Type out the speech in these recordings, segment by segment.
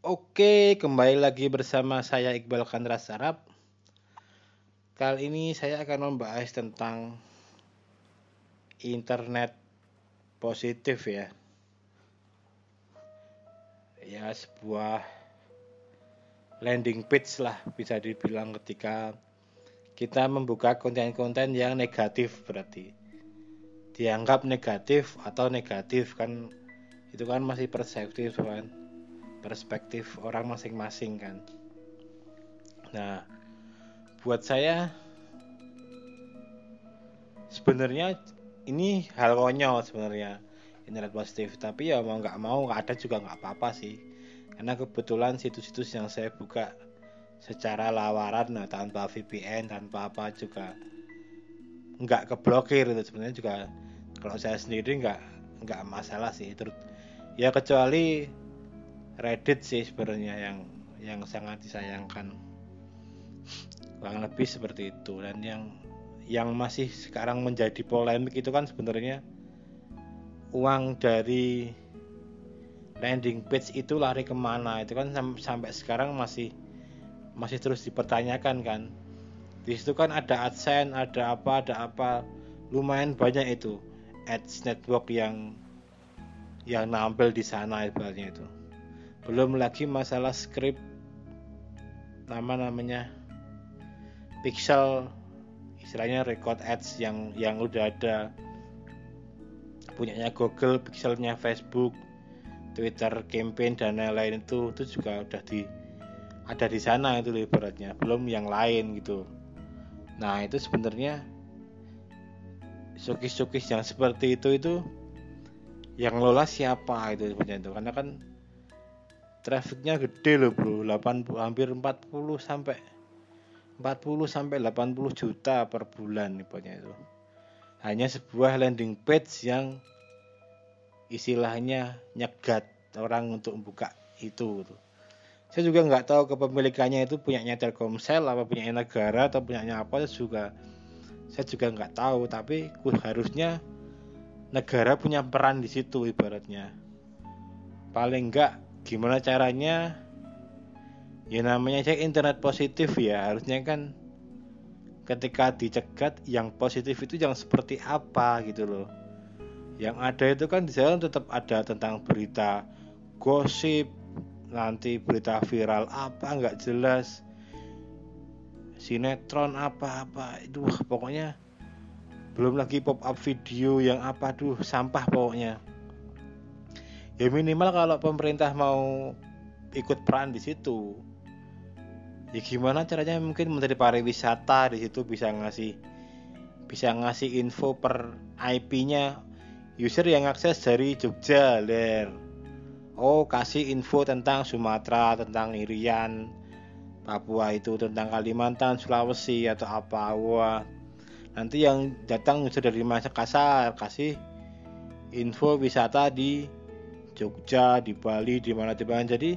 Oke, kembali lagi bersama saya Iqbal Kandras Arab. Kali ini saya akan membahas tentang internet positif ya. Ya, sebuah landing page lah bisa dibilang ketika kita membuka konten-konten yang negatif berarti dianggap negatif atau negatif kan itu kan masih perspektif kan perspektif orang masing-masing kan. Nah buat saya sebenarnya ini hal konyol sebenarnya internet positif. Tapi ya mau nggak mau nggak ada juga nggak apa-apa sih. Karena kebetulan situs-situs yang saya buka secara lawaran nah, tanpa VPN tanpa apa juga nggak keblokir itu sebenarnya juga. Kalau saya sendiri nggak nggak masalah sih. Terus ya kecuali Reddit sih sebenarnya yang yang sangat disayangkan. Kurang lebih seperti itu. Dan yang yang masih sekarang menjadi polemik itu kan sebenarnya uang dari landing page itu lari ke mana. Itu kan sam sampai sekarang masih masih terus dipertanyakan kan. Di situ kan ada adsense ada apa ada apa. Lumayan banyak itu ads network yang yang nampil di sana ibaratnya itu belum lagi masalah script nama namanya pixel istilahnya record ads yang yang udah ada. Punyanya Google pixelnya Facebook Twitter campaign dan lain-lain itu itu juga udah di ada di sana itu ibaratnya. Belum yang lain gitu. Nah itu sebenarnya sukis-sukis yang seperti itu itu yang lola siapa itu sebenarnya itu. Karena kan trafficnya gede loh bro. 80 hampir 40 sampai 40 sampai 80 juta per bulan ibaratnya itu. Hanya sebuah landing page yang istilahnya nyegat orang untuk buka itu gitu. saya juga nggak tahu kepemilikannya itu punyanya Telkomsel apa punyanya negara atau punyanya apa juga saya juga nggak tahu. Tapi harusnya negara punya peran di situ ibaratnya. Paling enggak gimana caranya? Ya namanya cek internet positif ya. Harusnya kan ketika dicegat yang positif itu yang seperti apa gitu loh. Yang ada itu kan di sana tetap ada tentang berita gosip nanti berita viral apa nggak jelas. Sinetron apa-apa itu pokoknya belum lagi pop up video yang apa tuh sampah pokoknya ya minimal kalau pemerintah mau ikut peran di situ ya gimana caranya mungkin menteri pariwisata di situ bisa ngasih bisa ngasih info per IP-nya user yang akses dari Jogja ler. Oh kasih info tentang Sumatera tentang Irian Papua itu tentang Kalimantan Sulawesi atau apa wah nanti yang datang sudah dari Makassar kasih info wisata di Jogja di Bali di mana di mana jadi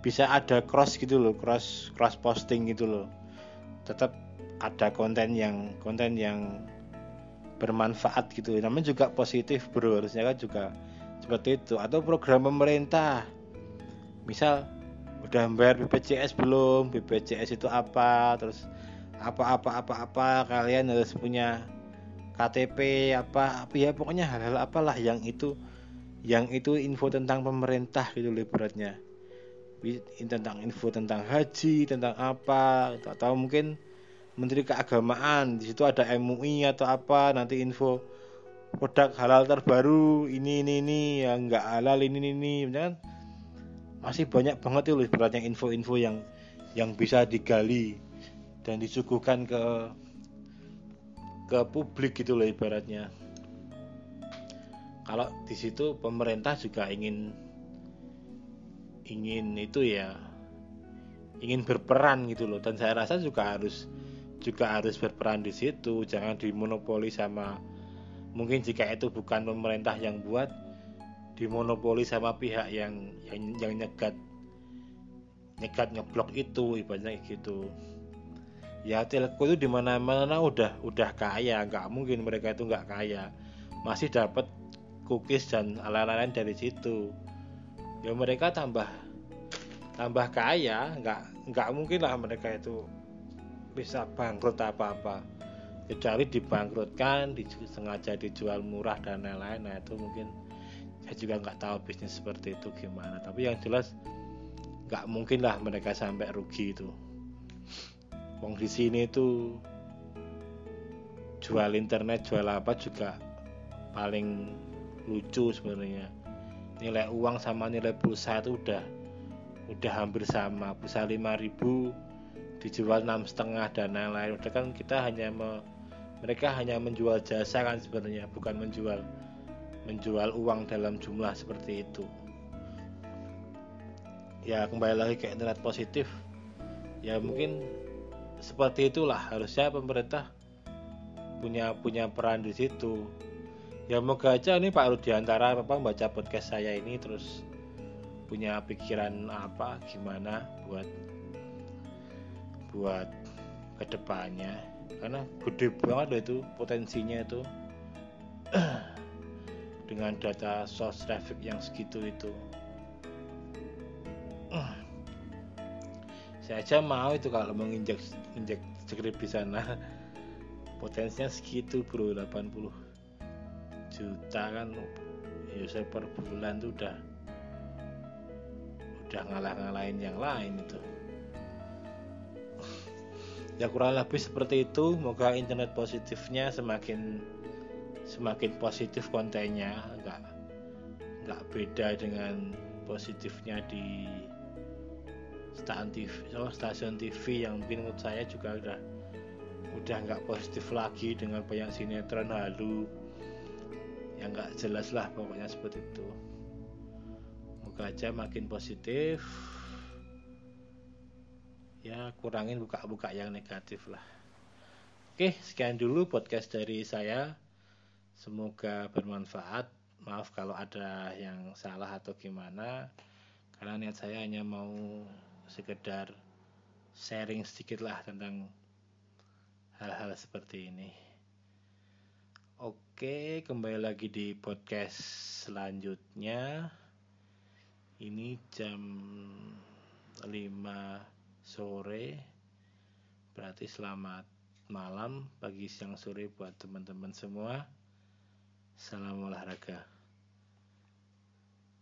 bisa ada cross gitu loh cross cross posting gitu loh. Tetap ada konten yang konten yang bermanfaat gitu. Namanya juga positif bro. Harusnya kan juga seperti itu. Atau program pemerintah. Misal udah bayar BPJS belum? BPJS itu apa? Terus apa-apa apa-apa kalian harus punya KTP apa ya pokoknya hal-hal apalah yang itu yang itu info tentang pemerintah gitu loh beratnya tentang info tentang haji tentang apa atau mungkin menteri keagamaan di situ ada MUI atau apa nanti info produk halal terbaru ini ini ini yang enggak halal ini ini, ini. kan masih banyak banget itu beratnya info-info yang yang bisa digali dan disuguhkan ke ke publik gitu loh ibaratnya kalau di situ pemerintah juga ingin ingin itu ya ingin berperan gitu loh. Dan saya rasa juga harus juga harus berperan di situ. Jangan dimonopoli sama mungkin jika itu bukan pemerintah yang buat dimonopoli sama pihak yang yang, yang nyegat nyegat ngeblok itu ibaratnya gitu. Ya telco itu di mana mana udah udah kaya. Nggak mungkin mereka itu nggak kaya. Masih dapat cookies dan lain-lain dari situ. Ya mereka tambah tambah kaya nggak nggak mungkin lah mereka itu bisa bangkrut apa apa kecuali dibangkrutkan sengaja dijual murah dan lain-lain. Nah itu mungkin saya juga nggak tahu bisnis seperti itu gimana. Tapi yang jelas nggak mungkin lah mereka sampai rugi itu. Wong di sini itu jual internet jual apa juga paling lucu sebenarnya. Nilai uang sama nilai pulsa itu udah udah hampir sama. Pulsa 5000 dijual enam setengah dan lain-lain. Udah kan kita hanya me, mereka hanya menjual jasa kan sebenarnya bukan menjual menjual uang dalam jumlah seperti itu. Ya kembali lagi ke internet positif. Ya mungkin seperti itulah. Harusnya pemerintah punya punya peran di situ ya moga aja ini Pak Rudiantara apa baca podcast saya ini terus punya pikiran apa gimana buat buat ke depannya. Karena gede banget loh itu potensinya itu. Dengan data source traffic yang segitu itu. Saya aja mau itu kalau menginjak injek script di sana. Potensinya segitu bro 80 juta kan user per bulan tuh udah udah ngalah-ngalahin yang lain itu. Ya kurang lebih seperti itu. Moga internet positifnya semakin semakin positif kontennya. Enggak enggak beda dengan positifnya di stasiun TV, oh, stasiun TV yang mungkin menurut saya juga udah udah nggak positif lagi dengan banyak sinetron halu yang nggak jelas lah pokoknya seperti itu. Moga aja makin positif. Ya kurangin buka-buka yang negatif lah. Oke sekian dulu podcast dari saya. Semoga bermanfaat. Maaf kalau ada yang salah atau gimana. Karena niat saya hanya mau sekedar sharing sedikit lah tentang hal-hal seperti ini oke kembali lagi di podcast selanjutnya. Ini jam 5 sore. Berarti selamat malam pagi siang sore buat teman-teman semua. Salam olahraga